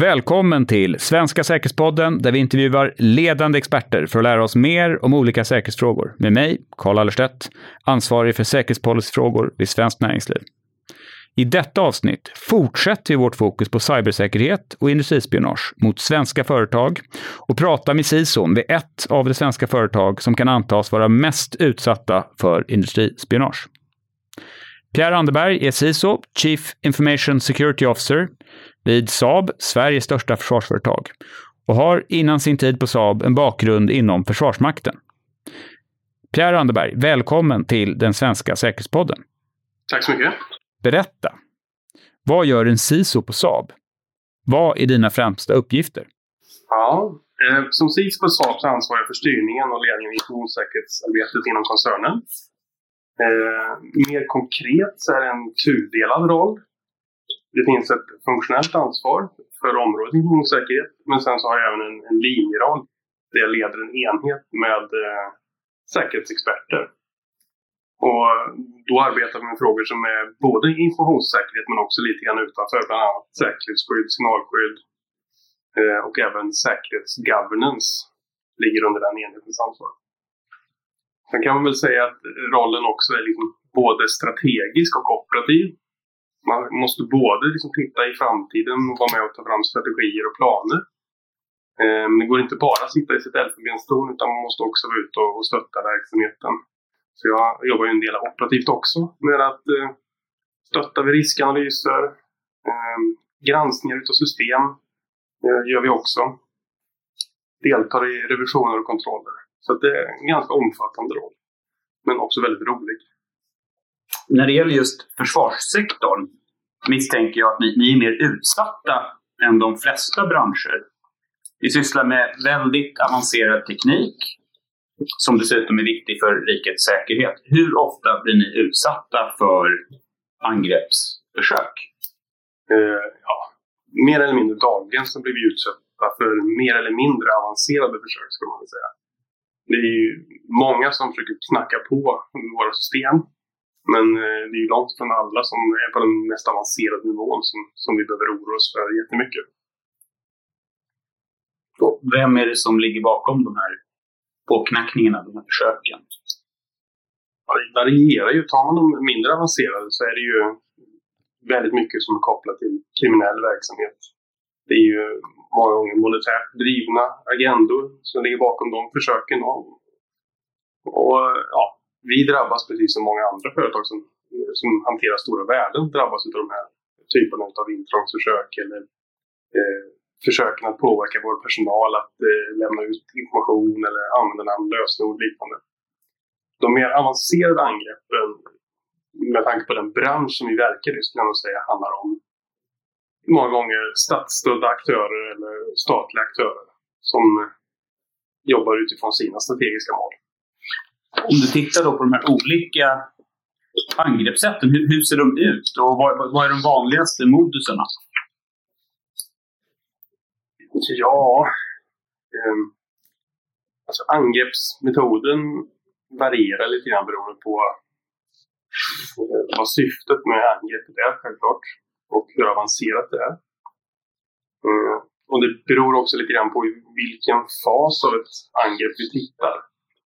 Välkommen till Svenska säkerhetspodden där vi intervjuar ledande experter för att lära oss mer om olika säkerhetsfrågor. Med mig, Karl Allerstedt, ansvarig för säkerhetspolicyfrågor vid Svenskt Näringsliv. I detta avsnitt fortsätter vi vårt fokus på cybersäkerhet och industrispionage mot svenska företag och pratar med CISO vid ett av de svenska företag som kan antas vara mest utsatta för industrispionage. Pierre Anderberg är CISO, Chief Information Security Officer, vid Saab, Sveriges största försvarsföretag, och har innan sin tid på Saab en bakgrund inom Försvarsmakten. Pierre Anderberg, välkommen till den svenska säkerhetspodden. Tack så mycket. Berätta. Vad gör en CISO på Saab? Vad är dina främsta uppgifter? Ja, eh, som CISO på Saab så ansvarar jag för styrningen och ledningen av informationssäkerhetsarbetet inom koncernen. Eh, mer konkret så är det en tudelad roll. Det finns ett funktionellt ansvar för området informationssäkerhet, men sen så har jag även en, en linjeroll där jag leder en enhet med eh, säkerhetsexperter. Och då arbetar vi med frågor som är både informationssäkerhet men också lite grann utanför, bland annat säkerhetsskydd, signalskydd eh, och även säkerhetsgovernance ligger under den enhetens ansvar. Sen kan man väl säga att rollen också är liksom både strategisk och operativ. Man måste både liksom titta i framtiden och vara med och ta fram strategier och planer. Eh, men det går inte bara att sitta i sitt elfenbenstorn utan man måste också vara ute och stötta verksamheten. Så jag jobbar ju en del operativt också med att eh, stötta vid riskanalyser, eh, granskningar utav system eh, gör vi också. Deltar i revisioner och kontroller. Så det är en ganska omfattande roll. Men också väldigt rolig. När det gäller just försvarssektorn misstänker jag att ni, ni är mer utsatta än de flesta branscher. Vi sysslar med väldigt avancerad teknik som dessutom är viktig för rikets säkerhet. Hur ofta blir ni utsatta för angreppsförsök? Eh, ja, mer eller mindre dagligen så blir vi utsatta för mer eller mindre avancerade försök, skulle man säga. Det är ju många som försöker knacka på våra system. Men eh, det är ju långt från alla som är på den mest avancerade nivån som, som vi behöver oroa oss för jättemycket. Och vem är det som ligger bakom de här påknackningarna, de här försöken? Ja, det varierar ju. Tar man de mindre avancerade så är det ju väldigt mycket som är kopplat till kriminell verksamhet. Det är ju många gånger monetärt drivna agendor som ligger bakom de försöken. Och ja, vi drabbas precis som många andra företag som, som hanterar stora värden drabbas av de här typerna av intrångsförsök eller eh, försöken att påverka vår personal att eh, lämna ut information eller använda namn, lösenord och liknande. De mer avancerade angreppen med tanke på den bransch som vi verkar i skulle jag nog säga handlar om många gånger statsstödda aktörer eller statliga aktörer som eh, jobbar utifrån sina strategiska mål. Om du tittar då på de här olika angreppssätten, hur, hur ser de ut och vad, vad är de vanligaste moduserna? Ja, eh, alltså angreppsmetoden varierar lite grann beroende på eh, vad syftet med angreppet är självklart och hur avancerat det är. Mm. och det beror också lite grann på i vilken fas av ett angrepp vi tittar.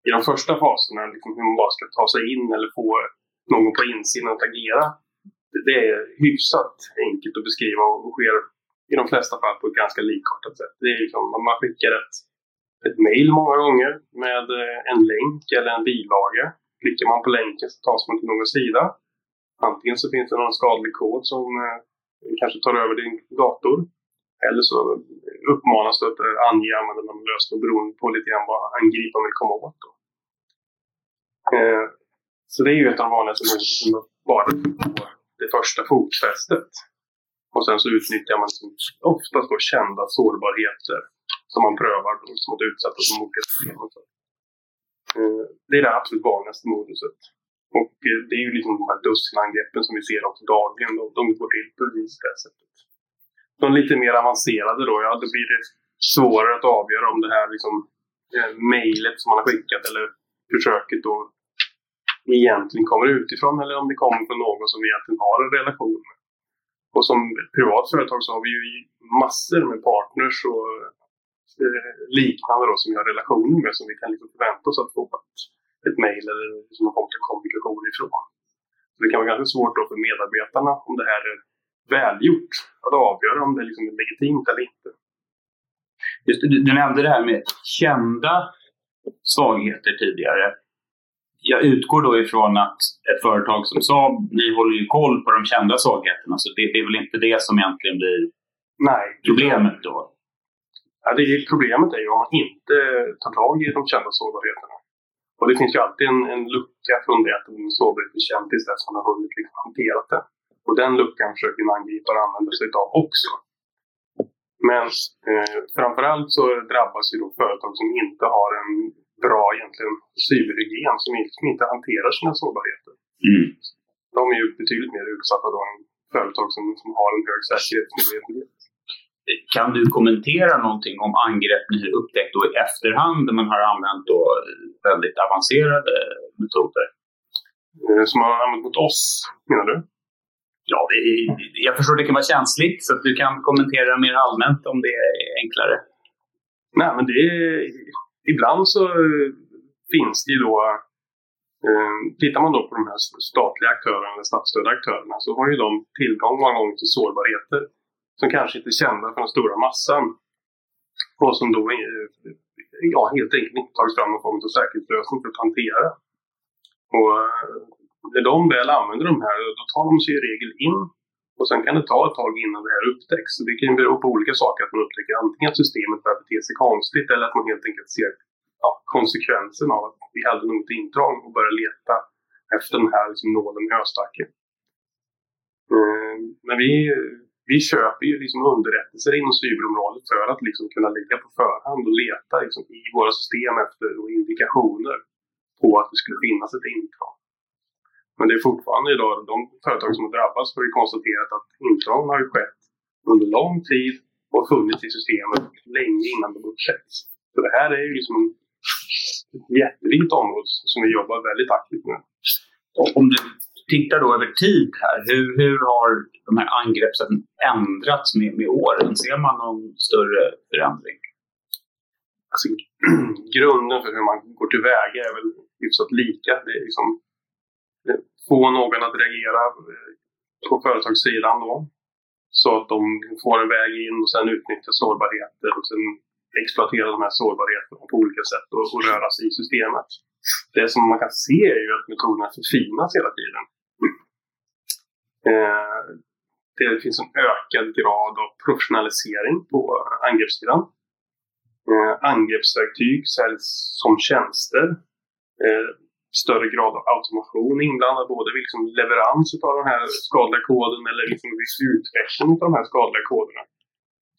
I de första faserna, liksom hur man bara ska ta sig in eller få någon på insidan att agera, det är hyfsat enkelt att beskriva och sker i de flesta fall på ett ganska likartat sätt. Det är liksom, man skickar ett, ett mail många gånger med eh, en länk eller en bilaga. Klickar man på länken så tas man till någon sida. Antingen så finns det någon skadlig kod som eh, kanske tar över din dator. Eller så uppmanas du att eh, ange användarnamn och lösenord beroende på lite grann vad angriparen vill komma åt. Då. Eh, så det är ju ett av de vanligaste morden som bara på det första fotfästet. Och sen så utnyttjar man oftast då kända sårbarheter som man prövar då, som att utsätta de olika system. Eh, det är det absolut vanligaste moduset. Och eh, det är ju liksom de här dussinangreppen som vi ser också dagligen. De, de går till precis det sättet. De lite mer avancerade då, ja, då blir det svårare att avgöra om det här liksom, mejlet som man har skickat eller försöket då egentligen kommer utifrån eller om det kommer från någon som vi egentligen har en relation med. Och som privat företag så har vi ju massor med partners och eh, liknande då, som vi har relationer med som vi kan liksom förvänta oss att få ett, ett mejl eller liksom någon form av kommunikation ifrån. Så det kan vara ganska svårt då för medarbetarna om det här är välgjort att avgöra om det liksom är legitimt eller inte. Just, du, du nämnde det här med kända svagheter tidigare. Jag utgår då ifrån att ett företag som Saab, ni håller ju koll på de kända svagheterna, så det, det är väl inte det som egentligen blir Nej, problemet då? Ja, det är, problemet är ju om man inte tar tag i de kända sårbarheterna. Och det finns ju alltid en, en lucka från det att en sårbarhet är känd tills dess man har hunnit liksom hanterat den. Och den luckan försöker en angripare använda sig av också. Men eh, framförallt så drabbas ju då företag som inte har en bra egentligen cyberhygien, som inte, som inte hanterar sina sårbarheter. Mm. De är ju betydligt mer utsatta då än företag som, som har en hög säkerhetsmedvetenhet. Kan du kommentera någonting om angrepp ni har upptäckt då i efterhand när man har använt då väldigt avancerade metoder? Eh, som man har använt mot oss, menar du? Ja, det, jag förstår det kan vara känsligt så att du kan kommentera mer allmänt om det är enklare. Nej, men det är, ibland så eh, finns det ju då eh, Tittar man då på de här statliga aktörerna, eller statsstödda aktörerna, så har ju de tillgång många gånger till sårbarheter som kanske inte är kända för den stora massan. Och som då eh, ja, helt enkelt inte tagits fram någon form av säkerhetslösning för att hantera. Och eh, när de väl använder de här, då tar de sig i regel in. Och sen kan det ta ett tag innan det här upptäcks. Så det kan bero på olika saker. Att man upptäcker antingen att systemet börjar bete sig konstigt eller att man helt enkelt ser ja, konsekvensen av att vi hade något intrång och börjar leta efter den här liksom, nålen i höstacken. Mm, men vi, vi köper ju liksom underrättelser inom cyberområdet för att liksom kunna ligga på förhand och leta liksom, i våra system efter indikationer på att det skulle finnas ett intrång. Men det är fortfarande idag, de företag som har drabbats har ju konstaterat att intrång har ju skett under lång tid och funnits i systemet länge innan de upptäcks. Så det här är ju liksom ett jättevikt område som vi jobbar väldigt aktivt med. Om du tittar då över tid här, hur, hur har de här angreppen ändrats med, med åren? Ser man någon större förändring? Alltså, grunden för hur man går tillväga är väl hyfsat lika. Det är liksom få någon att reagera eh, på företagssidan då. Så att de får en väg in och sen utnyttja sårbarheter och sen exploatera de här sårbarheterna på olika sätt och, och röra sig i systemet. Det som man kan se är ju att metoderna förfinas hela tiden. Eh, det finns en ökad grad av professionalisering på angreppssidan. Eh, angreppsverktyg säljs som tjänster. Eh, större grad av automation inblandad, både vid liksom leverans av den här skadliga koden eller liksom viss utveckling av de här skadliga koderna.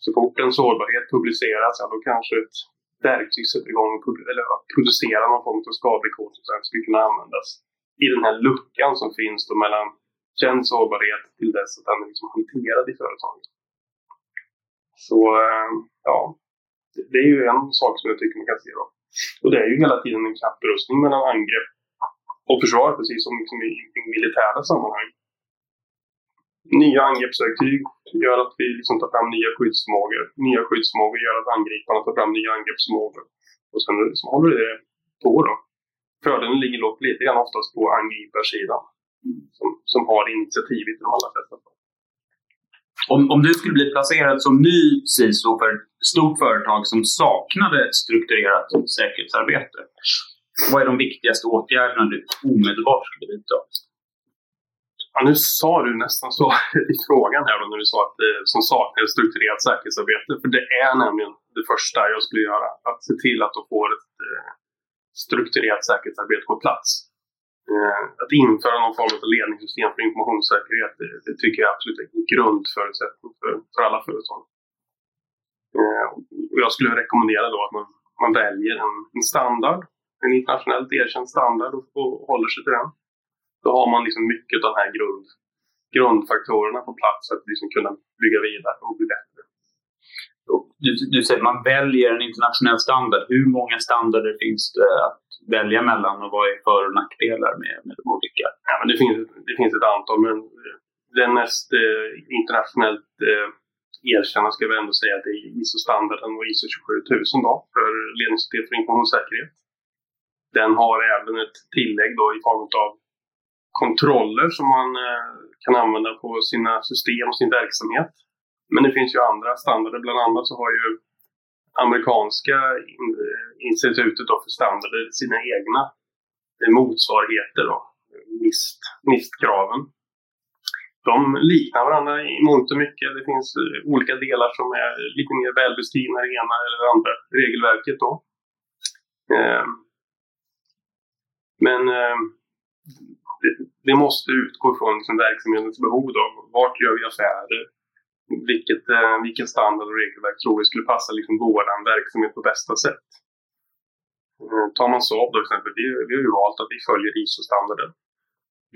Så fort en sårbarhet publiceras, ja, då kanske ett verktyg sätter igång eller producerar någon form av skadlig kod som sen skulle kunna användas i den här luckan som finns då mellan känd sårbarhet till dess att den är liksom hanterad i företaget. Så eh, ja, det är ju en sak som jag tycker man kan se då. Och det är ju hela tiden en kapprustning mellan angrepp och försvar, precis som liksom i, i militära sammanhang. Nya angreppsverktyg gör att vi liksom tar fram nya skyddsförmågor. Nya skyddsförmågor gör att angriparna tar fram nya angreppsförmågor. Och sen liksom håller det på då. Fördelen ligger dock lite grann oftast på angriparsidan. Som, som har initiativet i de allra flesta fall. Om, om du skulle bli placerad som ny CISO för ett stort företag som saknade ett strukturerat säkerhetsarbete. Vad är de viktigaste åtgärderna du omedelbart skulle vidta? Ja, nu sa du nästan så i frågan här då, när du sa att det som saknar strukturerat säkerhetsarbete. För det är nämligen det första jag skulle göra. Att se till att de får ett eh, strukturerat säkerhetsarbete på plats. Eh, att införa någon form av ledningssystem för informationssäkerhet, det, det tycker jag absolut är en grundförutsättning för, för alla företag. Eh, och jag skulle rekommendera då att man, man väljer en, en standard en internationellt erkänd standard och, och håller sig till den. Då har man liksom mycket av de här grund, grundfaktorerna på plats för att liksom kunna bygga vidare och bli bättre. Du, du säger man väljer en internationell standard. Hur många standarder finns det att välja mellan och vad är för och nackdelar med, med de olika? Ja, men det, finns, det finns ett antal, men den mest eh, internationellt eh, erkända ska vi ändå säga att det är ISO-standarden och ISO 27000 då, för ledningssystem för informationssäkerhet. Den har även ett tillägg då i form av kontroller som man eh, kan använda på sina system och sin verksamhet. Men det finns ju andra standarder. Bland annat så har ju amerikanska eh, institutet då för standarder sina egna eh, motsvarigheter. Då, NIST, NIST-kraven. De liknar varandra i mångt och mycket. Det finns olika delar som är lite mer välbeskrivna i det ena eller andra regelverket. Då. Ehm, men eh, det, måste utgå från liksom verksamhetens behov. Då. Vart gör vi affärer? Vilket, eh, vilken standard och regelverk tror vi skulle passa liksom vår verksamhet på bästa sätt? Eh, tar man Saab då exempel, vi, vi har ju valt att vi följer ISO-standarden.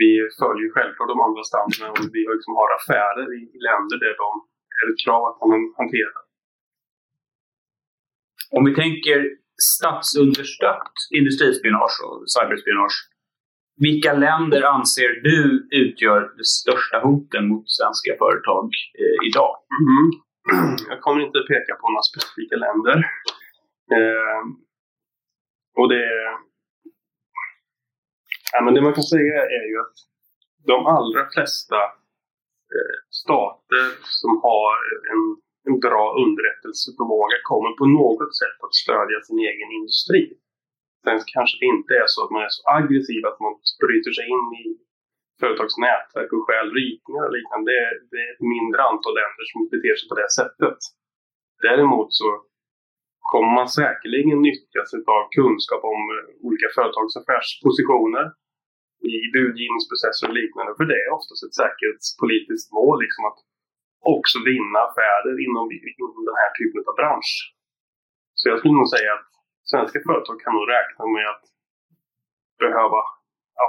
Vi följer självklart de andra standarderna och vi liksom har affärer i, i länder där de är ett krav att man hanterar. Om vi tänker statsunderstött industrispionage och cyberspionage. Vilka länder anser du utgör det största hoten mot svenska företag eh, idag? Mm. Jag kommer inte peka på några specifika länder. Eh, och det, ja, men det man kan säga är ju att de allra flesta eh, stater som har en, en bra underrättelseförmåga kommer på något sätt att stödja sin egen industri. Sen kanske det inte är så att man är så aggressiv att man bryter sig in i företags nätverk och stjäl ritningar och liknande. Det är, det är ett mindre antal länder som beter sig på det sättet. Däremot så kommer man säkerligen nyttja sig av kunskap om eh, olika företags affärspositioner i budgivningsprocesser och liknande. För det är oftast ett säkerhetspolitiskt mål liksom att också vinna affärer inom, inom den här typen av bransch. Så jag skulle nog säga att svenska företag kan nog räkna med att behöva, ja,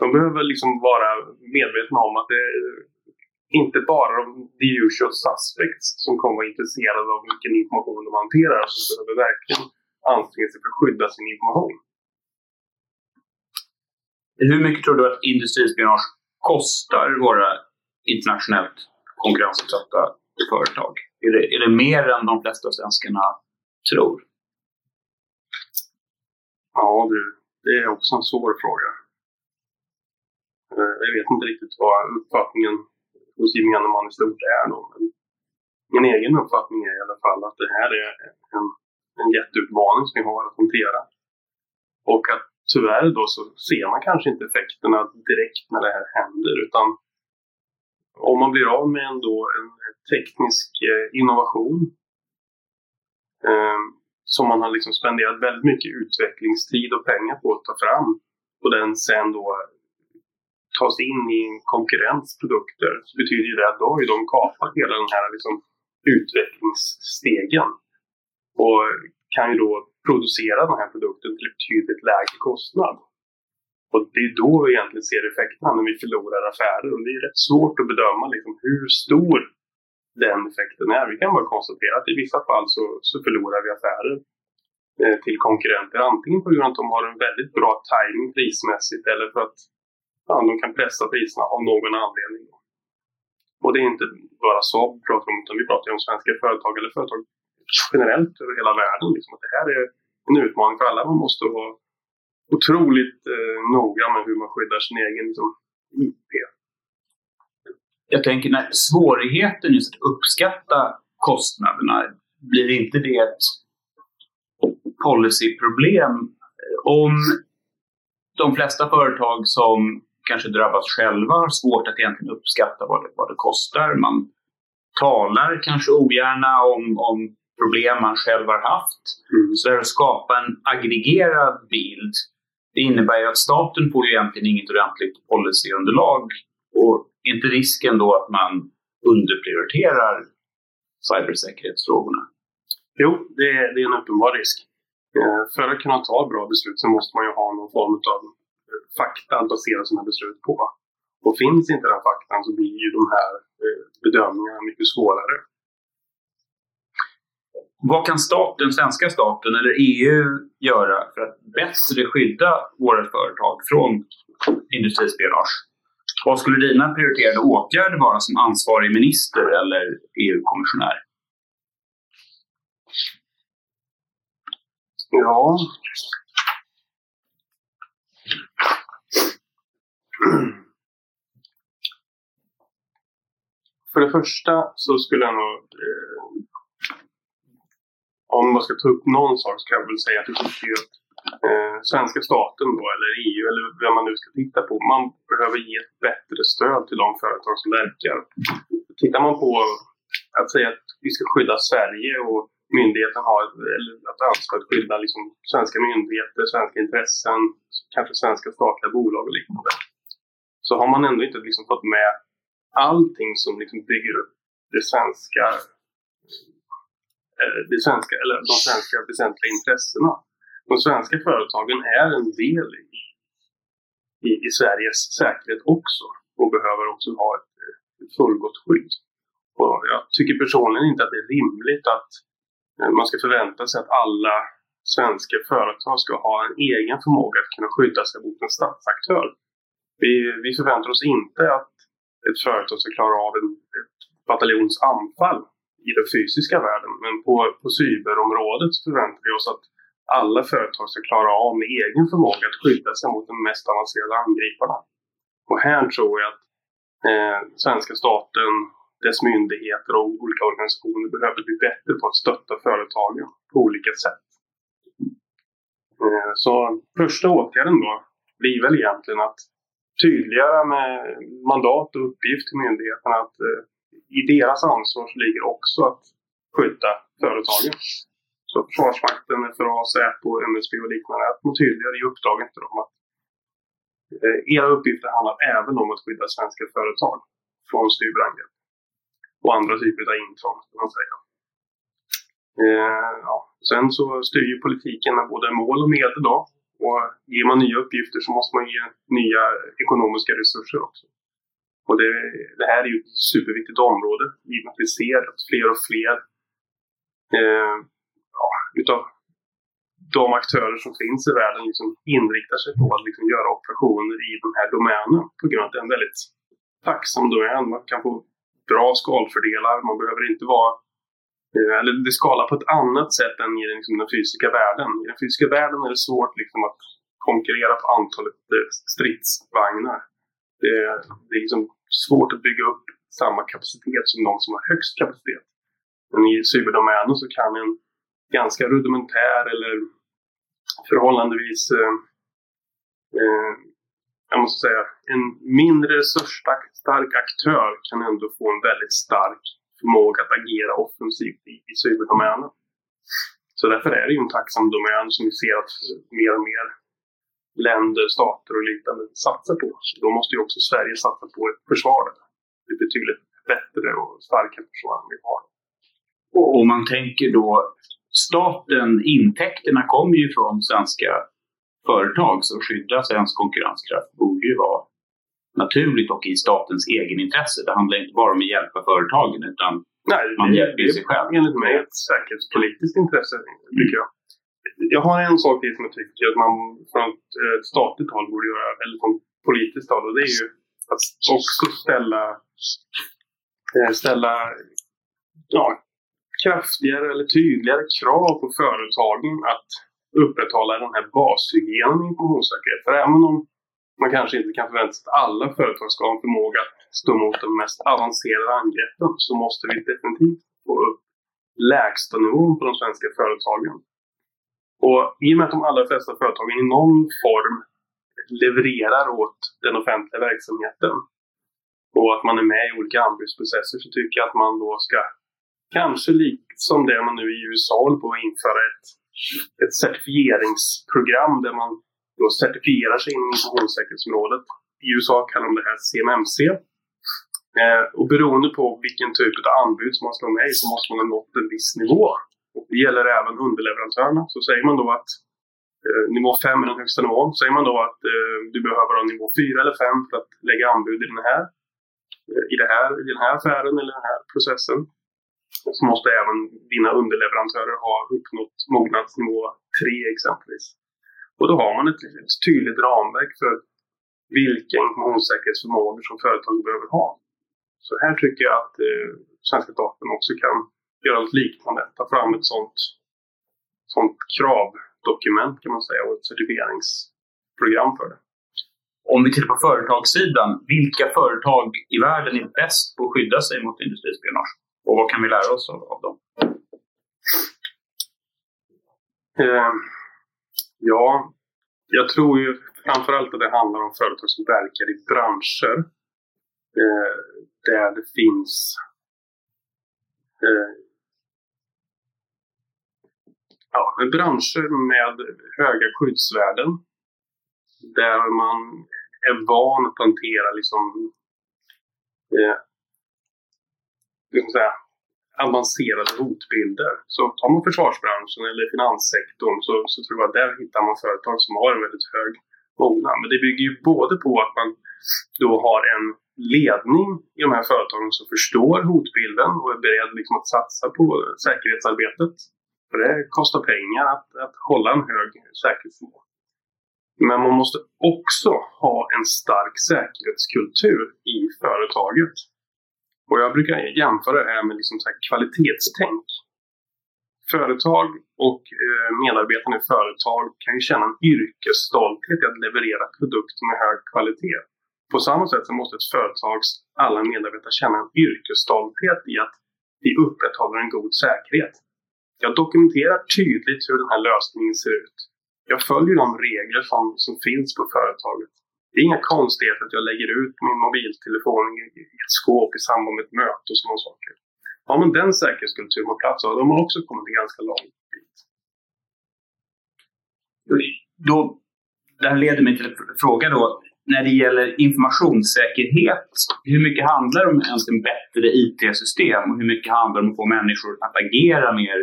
de behöver liksom vara medvetna om att det är inte bara de the usual suspects som kommer vara intresserade av vilken information de hanterar, som behöver verkligen anstränga sig för att skydda sin information. Hur mycket tror du att industrispionage kostar våra internationellt konkurrensutsatta företag? Är det, är det mer än de flesta svenskarna tror? Ja du, det är också en svår fråga. Eh, jag vet inte riktigt vad uppfattningen hos gemene man i stort är då. Men min egen uppfattning är i alla fall att det här är en, en jätteutmaning som vi har att hantera. Och att tyvärr då så ser man kanske inte effekterna direkt när det här händer utan om man blir av med ändå en teknisk eh, innovation eh, som man har liksom spenderat väldigt mycket utvecklingstid och pengar på att ta fram och den sen då tas in i en konkurrents produkter så betyder ju det att då har ju de kapat hela den här liksom utvecklingsstegen och kan ju då producera den här produkten till betydligt lägre kostnad. Och det är då vi egentligen ser effekterna när vi förlorar affärer. Och det är rätt svårt att bedöma liksom hur stor den effekten är. Vi kan bara konstatera att i vissa fall så, så förlorar vi affärer eh, till konkurrenter. Antingen på grund av att de har en väldigt bra timing prismässigt eller för att ja, de kan pressa priserna av någon anledning. Och det är inte bara Saab vi pratar om, utan vi pratar om svenska företag eller företag generellt över hela världen. Liksom, att det här är en utmaning för alla. Man måste vara otroligt eh, noga med hur man skyddar sin egen liksom, IP jag tänker när svårigheten just att uppskatta kostnaderna, blir inte det ett policyproblem? Om de flesta företag som kanske drabbas själva har svårt att egentligen uppskatta vad det, vad det kostar. Man talar kanske ogärna om, om problem man själv har haft. Mm. Så att skapa en aggregerad bild, det innebär ju att staten får ju egentligen inget ordentligt policyunderlag. Och är inte risken då att man underprioriterar cybersäkerhetsfrågorna? Jo, det är, det är en uppenbar risk. Eh, för att kunna ta bra beslut så måste man ju ha någon form av eh, fakta att basera sina beslut på. Och finns inte den faktan så blir ju de här eh, bedömningarna mycket svårare. Vad kan staten, svenska staten eller EU göra för att bättre skydda våra företag från industrispionage? Vad skulle dina prioriterade åtgärder vara som ansvarig minister eller EU-kommissionär? Ja. För det första så skulle jag nog... Eh, om man ska ta upp någon sak så kan jag väl säga att jag tycker att eh, svenska staten då, eller EU eller vem man nu ska titta på, man behöver ge ett bättre stöd till de företag som verkar. Tittar man på att säga att vi ska skydda Sverige och myndigheten har ett ansvar att skydda liksom, svenska myndigheter, svenska intressen, kanske svenska statliga bolag och liknande. Så har man ändå inte liksom fått med allting som liksom bygger upp det svenska, Eh, det svenska, eller de svenska väsentliga intressena. De svenska företagen är en del i, i, i Sveriges säkerhet också och behöver också ha ett, eh, ett fullgott skydd. Och jag tycker personligen inte att det är rimligt att eh, man ska förvänta sig att alla svenska företag ska ha en egen förmåga att kunna skydda sig mot en statsaktör. Vi, vi förväntar oss inte att ett företag ska klara av en, ett bataljons anfall i den fysiska världen. Men på, på cyberområdet så förväntar vi oss att alla företag ska klara av med egen förmåga att skydda sig mot de mest avancerade angriparna. Och här tror jag att eh, svenska staten, dess myndigheter och olika organisationer behöver bli bättre på att stötta företagen på olika sätt. Eh, så första åtgärden då blir väl egentligen att tydliggöra med mandat och uppgift till myndigheterna att eh, i deras ansvar ligger också att skydda företagen. Så Försvarsmakten, FRA, Säpo, MSB och liknande, att man tydligare i uppdraget till dem att eh, era uppgifter handlar även om att skydda svenska företag från cyberangrepp och andra typer av intrång, kan man säga. Eh, ja. Sen så styr ju politiken med både mål och medel då. Och ger man nya uppgifter så måste man ge nya ekonomiska resurser också. Och det, det här är ju ett superviktigt område i och med att vi ser att fler och fler eh, ja, utav de aktörer som finns i världen liksom inriktar sig på att liksom göra operationer i den här domänen på grund av att det är en väldigt tacksam domän. Man kan få bra skalfördelar. Man behöver inte vara eh, eller det skalar på ett annat sätt än i liksom, den fysiska världen. I den fysiska världen är det svårt liksom, att konkurrera på antalet eh, stridsvagnar. Det är, det är liksom svårt att bygga upp samma kapacitet som de som har högst kapacitet. Men i cyberdomänen så kan en ganska rudimentär eller förhållandevis eh, eh, jag måste säga, en mindre resursstark aktör kan ändå få en väldigt stark förmåga att agera offensivt i, i cyberdomänen. Så därför är det ju en tacksam domän som vi ser att mer och mer länder, stater och liknande satsar på. Så då måste ju också Sverige satsa på ett försvar. Det är betydligt bättre och starkare försvar än vi har. Och om man tänker då staten, intäkterna kommer ju från svenska företag som skyddar svensk konkurrenskraft. Borde ju vara naturligt och i statens egenintresse. Det handlar inte bara om att hjälpa företagen utan Nej, man hjälper sig själv. enligt mig ett säkerhetspolitiskt intresse, tycker jag. Jag har en sak till som jag tycker att man från ett statligt håll borde göra, eller från politiskt håll, och det är ju att också ställa, eh, ställa ja, kraftigare eller tydligare krav på företagen att upprätthålla den här bashygienen i informationssäkerhet. För även om man kanske inte kan förvänta sig att alla företag ska ha en förmåga att stå mot de mest avancerade angreppen så måste vi definitivt få upp lägsta nivån på de svenska företagen. Och i och med att de allra flesta företagen i någon form levererar åt den offentliga verksamheten och att man är med i olika anbudsprocesser så tycker jag att man då ska, kanske liksom det man nu i USA håller på att införa ett, ett certifieringsprogram där man då certifierar sig inom informationssäkerhetsområdet. I USA kallar de det här CMMC. Eh, och beroende på vilken typ av anbud som man ska vara med i så måste man ha nått en viss nivå. Och det gäller även underleverantörerna. Så säger man då att eh, nivå 5 är den högsta nivån. Säger man då att eh, du behöver ha nivå 4 eller 5 för att lägga anbud i den här, eh, i det här, i den här affären eller den här processen. Så måste även dina underleverantörer ha uppnått mognadsnivå 3 exempelvis. Och då har man ett, ett tydligt ramverk för vilka informationssäkerhetsförmågor som företaget behöver ha. Så här tycker jag att eh, svenska staten också kan göra något liknande. Ta fram ett sånt, sånt kravdokument kan man säga och ett certifieringsprogram för det. Om vi tittar på företagssidan, vilka företag i världen är bäst på att skydda sig mot industrispionage? Och vad kan vi lära oss av, av dem? Eh, ja, jag tror ju framförallt att det handlar om företag som verkar i branscher eh, där det finns eh, ja, branscher med höga skyddsvärden. Där man är van att hantera liksom, eh, säga, avancerade hotbilder. Så tar man försvarsbranschen eller finanssektorn så, så tror jag att där hittar man företag som har en väldigt hög mognad. Men det bygger ju både på att man då har en ledning i de här företagen som förstår hotbilden och är beredd liksom att satsa på säkerhetsarbetet. För det kostar pengar att, att hålla en hög säkerhetsnivå. Men man måste också ha en stark säkerhetskultur i företaget. Och jag brukar jämföra det här med liksom så här kvalitetstänk. Företag och eh, medarbetarna i företag kan ju känna en yrkesstolthet i att leverera produkter med hög kvalitet. På samma sätt så måste ett företags alla medarbetare känna en yrkesstolthet i att vi upprätthåller en god säkerhet. Jag dokumenterar tydligt hur den här lösningen ser ut. Jag följer de regler som, som finns på företaget. Det är inga konstigheter att jag lägger ut min mobiltelefon i ett skåp i samband med ett möte och sådana saker. Har man den säkerhetskulturen på plats, då har man också kommit en ganska lång bit. Då, det här leder mig till en fråga då. När det gäller informationssäkerhet, hur mycket handlar det om ens en bättre IT-system och hur mycket handlar det om att få människor att agera mer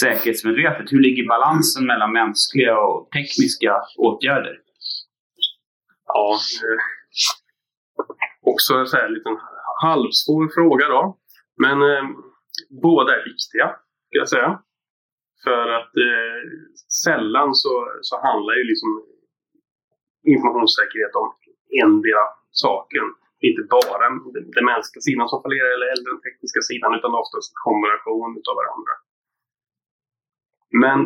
säkerhetsmedvetet? Hur ligger balansen mellan mänskliga och tekniska åtgärder? Ja, eh, också en liten halvsvår fråga då. Men eh, båda är viktiga, ska jag säga. För att eh, sällan så, så handlar ju liksom informationssäkerhet om endera saken. Inte bara den mänskliga sidan som fallerar eller den tekniska sidan utan oftast en kombination utav varandra. Men,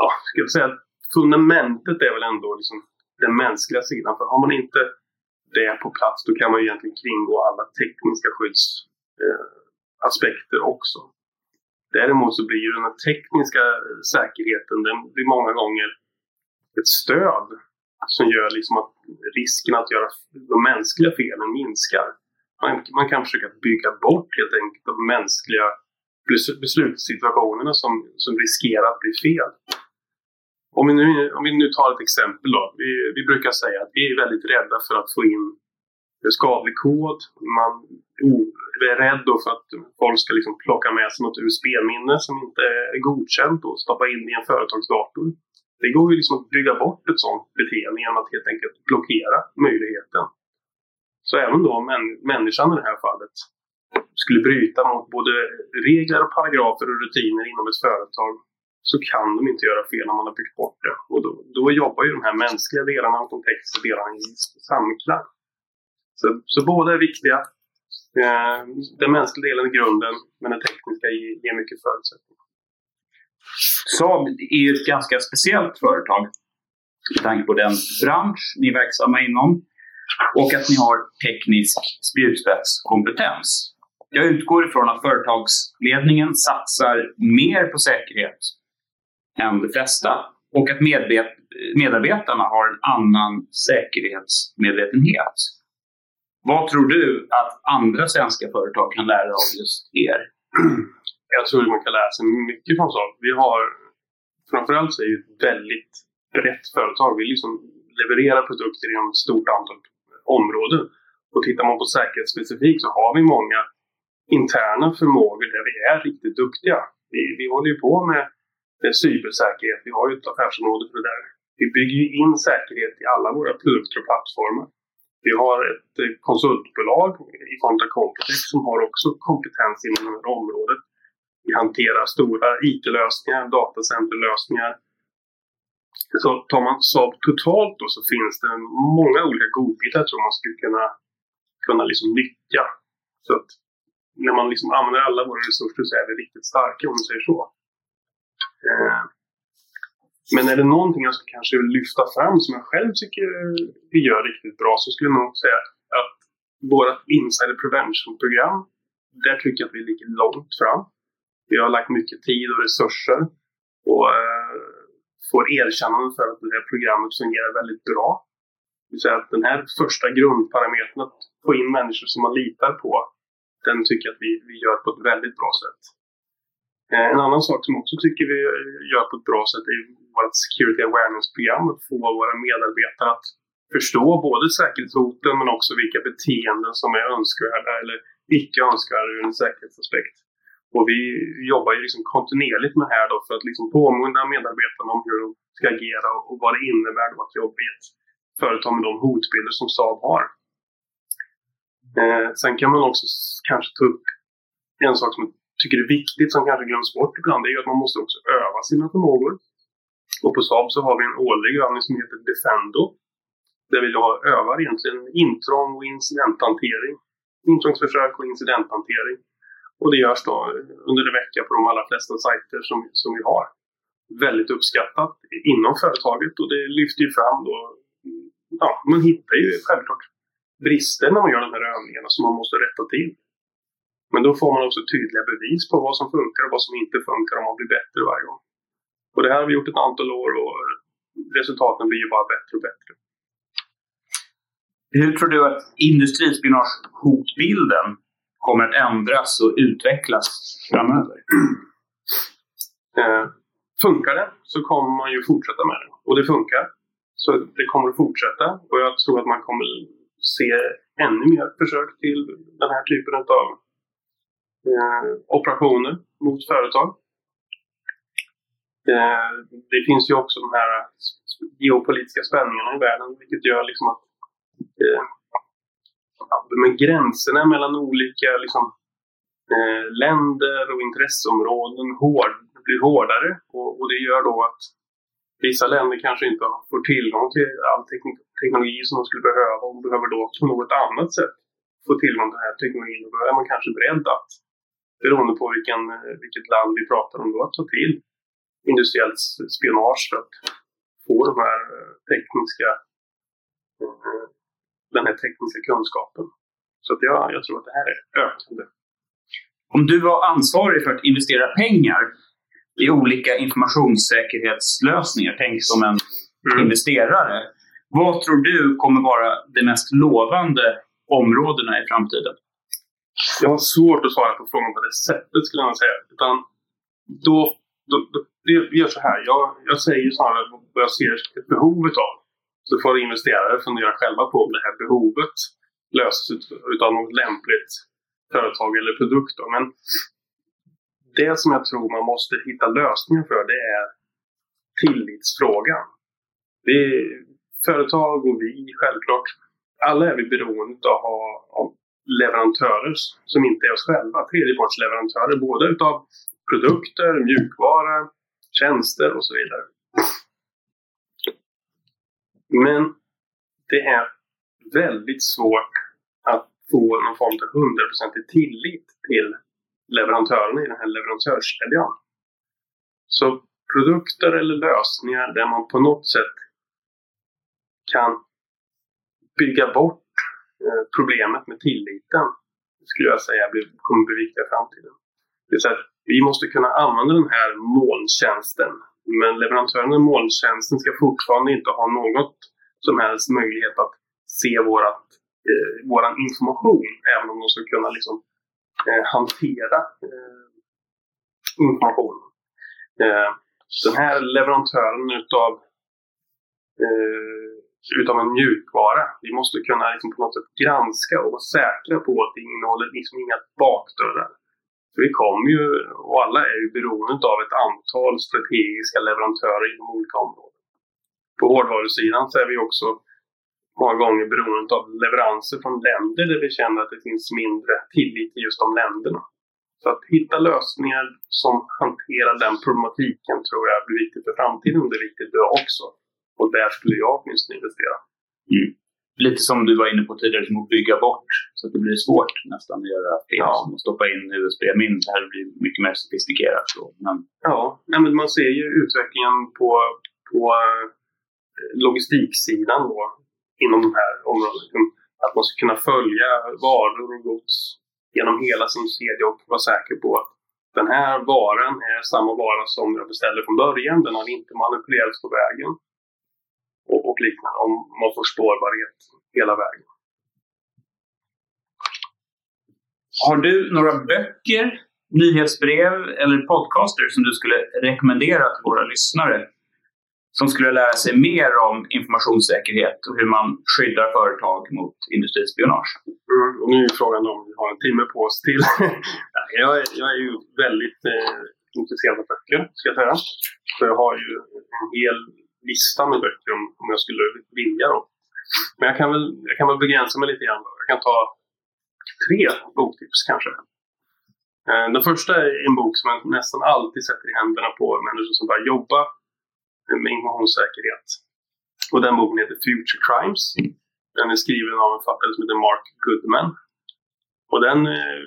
ja, ska jag säga att fundamentet är väl ändå liksom den mänskliga sidan. För har man inte det på plats då kan man ju egentligen kringgå alla tekniska skyddsaspekter eh, också. Däremot så blir ju den här tekniska eh, säkerheten den blir många gånger ett stöd som gör liksom att risken att göra de mänskliga felen minskar. Man, man kan försöka bygga bort helt enkelt de mänskliga beslutssituationerna som, som riskerar att bli fel. Om vi, nu, om vi nu tar ett exempel då. Vi, vi brukar säga att vi är väldigt rädda för att få in skadlig kod. Man oh, är rädd då för att folk ska liksom plocka med sig något USB-minne som inte är godkänt och stoppa in i en företagsdator. Det går ju liksom att bygga bort ett sådant beteende genom att helt enkelt blockera möjligheten. Så även då män, människan i det här fallet skulle bryta mot både regler och paragrafer och rutiner inom ett företag så kan de inte göra fel när man har byggt bort det. Och då, då jobbar ju de här mänskliga delarna och de tekniska delarna i samklang. Så, så båda är viktiga. Eh, den mänskliga delen är grunden, men den tekniska ger mycket förutsättningar. Saab är ju ett ganska speciellt företag med tanke på den bransch ni är verksamma inom och att ni har teknisk spjutspetskompetens. Jag utgår ifrån att företagsledningen satsar mer på säkerhet än de flesta och att medarbetarna har en annan säkerhetsmedvetenhet. Vad tror du att andra svenska företag kan lära av just er? Jag tror att man kan lära sig mycket från Saab. Vi har framförallt så är det ett väldigt brett företag. Vi liksom levererar produkter inom ett stort antal områden. Och tittar man på säkerhetsspecifikt så har vi många interna förmågor där vi är riktigt duktiga. Vi, vi håller ju på med cybersäkerhet. Vi har ju ett affärsområde för det där. Vi bygger ju in säkerhet i alla våra produkter och plattformar. Vi har ett konsultbolag i form av Computex som har också kompetens inom det här området. Vi hanterar stora IT-lösningar, datacenterlösningar. Så tar man Saab totalt då så finns det många olika godbitar jag tror man skulle kunna, kunna liksom nyttja. Så att när man liksom använder alla våra resurser så är vi riktigt starka om man säger så. Eh, men är det någonting jag ska kanske lyfta fram som jag själv tycker vi gör riktigt bra så skulle jag nog säga att vårt Insider Prevention-program, där tycker jag att vi ligger långt fram. Vi har lagt mycket tid och resurser och eh, får erkännande för att det här programmet fungerar väldigt bra. Det vill säga att den här första grundparametern, att få in människor som man litar på, den tycker jag att vi, vi gör på ett väldigt bra sätt. Eh, en annan sak som också tycker vi gör på ett bra sätt är vårt Security Awareness-program. Att få våra medarbetare att förstå både säkerhetshoten men också vilka beteenden som är önskvärda eller icke önskvärda ur en säkerhetsaspekt. Och vi jobbar ju liksom kontinuerligt med det här då för att liksom påminna medarbetarna om hur de ska agera och vad det innebär då att jobba i ett företag med de hotbilder som Saab har. Eh, sen kan man också kanske ta upp en sak som jag tycker är viktigt som kanske glöms bort ibland. Det är ju att man måste också öva sina förmågor. Och på Saab så har vi en årlig övning som heter Defendo. Där vi då övar egentligen intrång och incidenthantering. Intrångsförsök och incidenthantering. Och det görs då under en vecka på de allra flesta sajter som, som vi har. Väldigt uppskattat inom företaget och det lyfter ju fram då, ja, man hittar ju självklart brister när man gör de här övningarna som man måste rätta till. Men då får man också tydliga bevis på vad som funkar och vad som inte funkar om man blir bättre varje gång. Och det här har vi gjort ett antal år och resultaten blir ju bara bättre och bättre. Hur tror du att industrispionagehotbilden kommer att ändras och utvecklas framöver? Eh, funkar det så kommer man ju fortsätta med det. Och det funkar. Så det kommer att fortsätta och jag tror att man kommer se ännu mer försök till den här typen av eh, operationer mot företag. Eh, det finns ju också de här geopolitiska spänningarna i världen vilket gör liksom att eh, men gränserna mellan olika liksom, eh, länder och intresseområden hård, blir hårdare. Och, och, det gör då att vissa länder kanske inte får tillgång till all teknik, teknologi som de skulle behöva och behöver då på något annat sätt få tillgång till den här teknologin. Och då är man kanske beredd att, beroende på vilken, vilket land vi pratar om, då att ta till industriellt spionage för att få de här eh, tekniska eh, den här tekniska kunskapen. Så att jag, jag tror att det här är ökande. Om du var ansvarig för att investera pengar i olika informationssäkerhetslösningar, tänk som en mm. investerare. Vad tror du kommer vara de mest lovande områdena i framtiden? Jag har svårt att svara på frågan på det sättet skulle jag säga. Utan då, då, då, jag gör så här. Jag, jag säger snarare vad jag ser ett behov av. Så får investerare fundera själva på om det här behovet löses utav något lämpligt företag eller produkt. Då. Men det som jag tror man måste hitta lösningar för det är tillitsfrågan. Vi, företag och vi självklart, alla är vi beroende av, av leverantörer som inte är oss själva. Tredjepartsleverantörer både utav produkter, mjukvara, tjänster och så vidare. Men det är väldigt svårt att få någon form av hundraprocentig tillit till leverantörerna i den här leverantörskedjan. Så produkter eller lösningar där man på något sätt kan bygga bort eh, problemet med tilliten skulle jag säga kommer bli viktiga i framtiden. Det vill säga att vi måste kunna använda den här molntjänsten men leverantören av molntjänsten ska fortfarande inte ha något som helst möjlighet att se vårat, eh, våran information. Även om de ska kunna liksom, eh, hantera eh, informationen. Eh, den här leverantören utav, eh, utav en mjukvara, vi måste kunna liksom på något sätt granska och vara säkra på att det innehåller liksom inga bakdörrar. Så vi kommer ju, och alla är ju beroende av ett antal strategiska leverantörer inom olika områden. På hårdvarusidan så är vi också många gånger beroende av leveranser från länder där vi känner att det finns mindre tillit till just de länderna. Så att hitta lösningar som hanterar den problematiken tror jag blir viktigt för framtiden. Det är viktigt då också. Och där skulle jag åtminstone investera. Mm. Lite som du var inne på tidigare, som att bygga bort så att det blir svårt nästan att göra fel. Ja. Som att stoppa in USB-minne. Det här blir mycket mer sofistikerat. Så. Men... Ja, nej, men man ser ju utvecklingen på, på eh, logistiksidan då, inom de här områdena. Att man ska kunna följa varor och gods genom hela sin kedja och vara säker på att den här varan är samma vara som jag beställde från början. Den har inte manipulerats på vägen. Och, och liknande. Om man får spårbarhet hela vägen. Har du några böcker, nyhetsbrev eller podcaster som du skulle rekommendera till våra lyssnare som skulle lära sig mer om informationssäkerhet och hur man skyddar företag mot industrispionage. Mm, och nu är frågan om vi har en timme på oss till. jag, är, jag är ju väldigt eh, intresserad av böcker, ska jag säga. Så jag har ju en hel lista med böcker om, om jag skulle vilja. Då. Men jag kan, väl, jag kan väl begränsa mig lite grann. Då. Jag kan ta tre boktips kanske. Eh, den första är en bok som jag nästan alltid sätter i händerna på människor som börjar jobba med informationssäkerhet. Och den boken heter Future Crimes. Den är skriven av en författare som heter Mark Goodman. Och den, eh,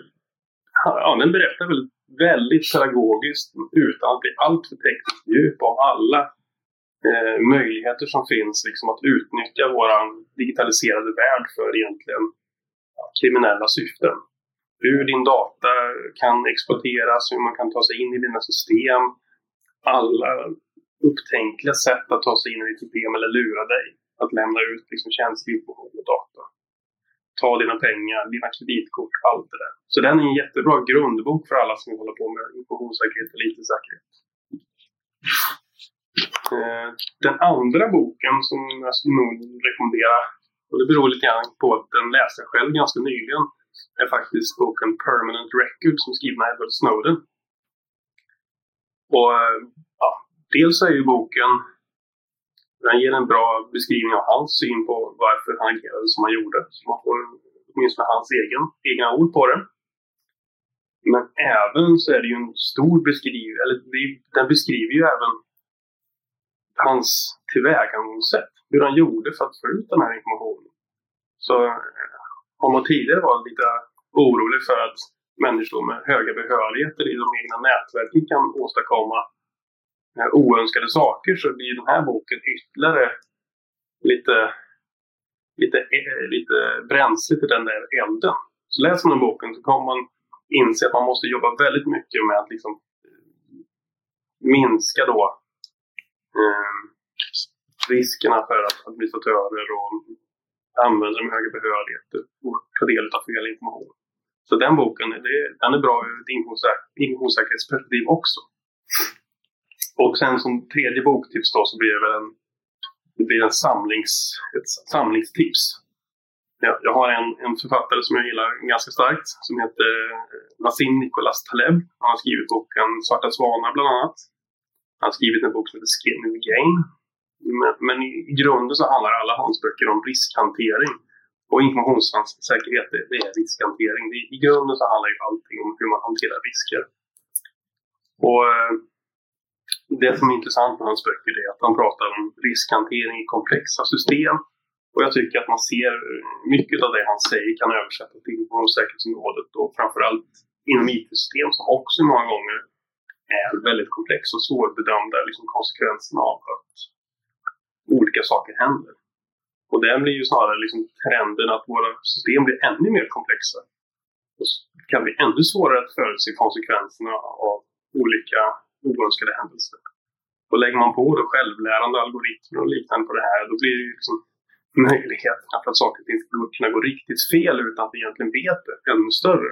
ja, den berättar väldigt, väldigt pedagogiskt utan att bli alltför tekniskt djup om alla eh, möjligheter som finns liksom, att utnyttja vår digitaliserade värld för egentligen ja, kriminella syften. Hur din data kan exploateras, hur man kan ta sig in i dina system. Alla upptänkliga sätt att ta sig in i ditt system eller lura dig. Att lämna ut liksom känslig information och data. Ta dina pengar, dina kreditkort, allt det där. Så den är en jättebra grundbok för alla som håller på med informationssäkerhet och IT-säkerhet. Eh, den andra boken som jag skulle nog rekommendera, och det beror lite grann på att den läste jag själv ganska nyligen, är faktiskt boken Permanent Record som är skriven av Edward Snowden. Och eh, ja, dels är ju boken den ger en bra beskrivning av hans syn på varför han agerade som han gjorde. Så man får åtminstone hans egen, egna ord på det. Men även så är det ju en stor beskrivning, eller den beskriver ju även hans tillvägagångssätt. Hur han gjorde för att få ut den här informationen. Så eh, om man tidigare var lite orolig för att människor med höga behörigheter i de egna nätverken kan åstadkomma eh, oönskade saker så blir den här boken ytterligare lite, lite, eh, lite bränsle till den där elden. Så läser man den boken så kommer man inse att man måste jobba väldigt mycket med att liksom minska då eh, riskerna för att administratörer och användare med höga behörigheter får ta del av fel information. Så den boken det, den är bra ur ett informationssäkerhetsperspektiv också. Och sen som tredje boktips då så blir det väl en, det blir en samlings, ett samlingstips. Jag, jag har en, en författare som jag gillar ganska starkt som heter Nassim Nicholas Taleb. Han har skrivit boken Svarta svanar bland annat. Han har skrivit en bok som heter Skin in the Game. Men, men i, grunden så handlar alla hans böcker om riskhantering. Och informationssäkerhet, det, det är riskhantering. Det, I grunden så handlar ju allting om hur man hanterar risker. Och eh, det som är intressant med hans böcker är att han pratar om riskhantering i komplexa system. Och jag tycker att man ser eh, mycket av det han säger kan översättas till informationssäkerhetsområdet och framförallt inom IT-system som också många gånger är väldigt komplex och svårbedömda liksom konsekvenserna av att olika saker händer. Och den blir ju snarare liksom trenden att våra system blir ännu mer komplexa. Och kan bli ännu svårare att förutse konsekvenserna av olika oönskade händelser. Och lägger man på då självlärande algoritmer och liknande på det här, då blir det ju liksom möjligheterna för att saker och ting ska kunna gå riktigt fel utan att vi egentligen vet det ännu större.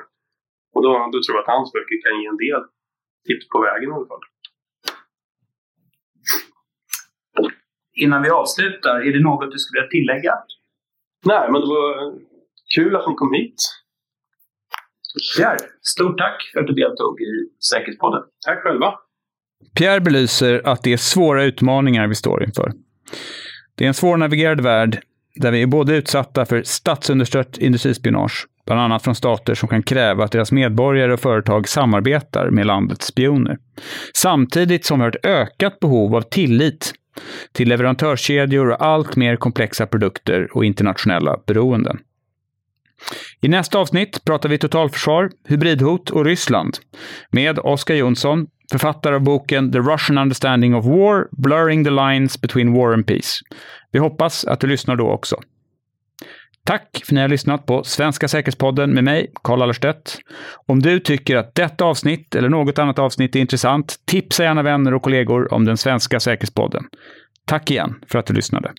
Och då, då tror jag att hans böcker kan ge en del tips på vägen i alla fall. Innan vi avslutar, är det något du skulle vilja tillägga? Nej, men det var kul att ni kom hit. Pierre, stort tack för att du deltog i Säkerhetspodden. Tack själva. Pierre belyser att det är svåra utmaningar vi står inför. Det är en svårnavigerad värld där vi är både utsatta för statsunderstött industrispionage bland annat från stater som kan kräva att deras medborgare och företag samarbetar med landets spioner. Samtidigt som vi har ett ökat behov av tillit till leverantörskedjor och allt mer komplexa produkter och internationella beroenden. I nästa avsnitt pratar vi totalförsvar, hybridhot och Ryssland med Oskar Jonsson, författare av boken The Russian Understanding of War, Blurring the Lines Between War and Peace. Vi hoppas att du lyssnar då också. Tack för att ni har lyssnat på Svenska säkerhetspodden med mig, Karl Allerstedt. Om du tycker att detta avsnitt eller något annat avsnitt är intressant, tipsa gärna vänner och kollegor om den svenska säkerhetspodden. Tack igen för att du lyssnade.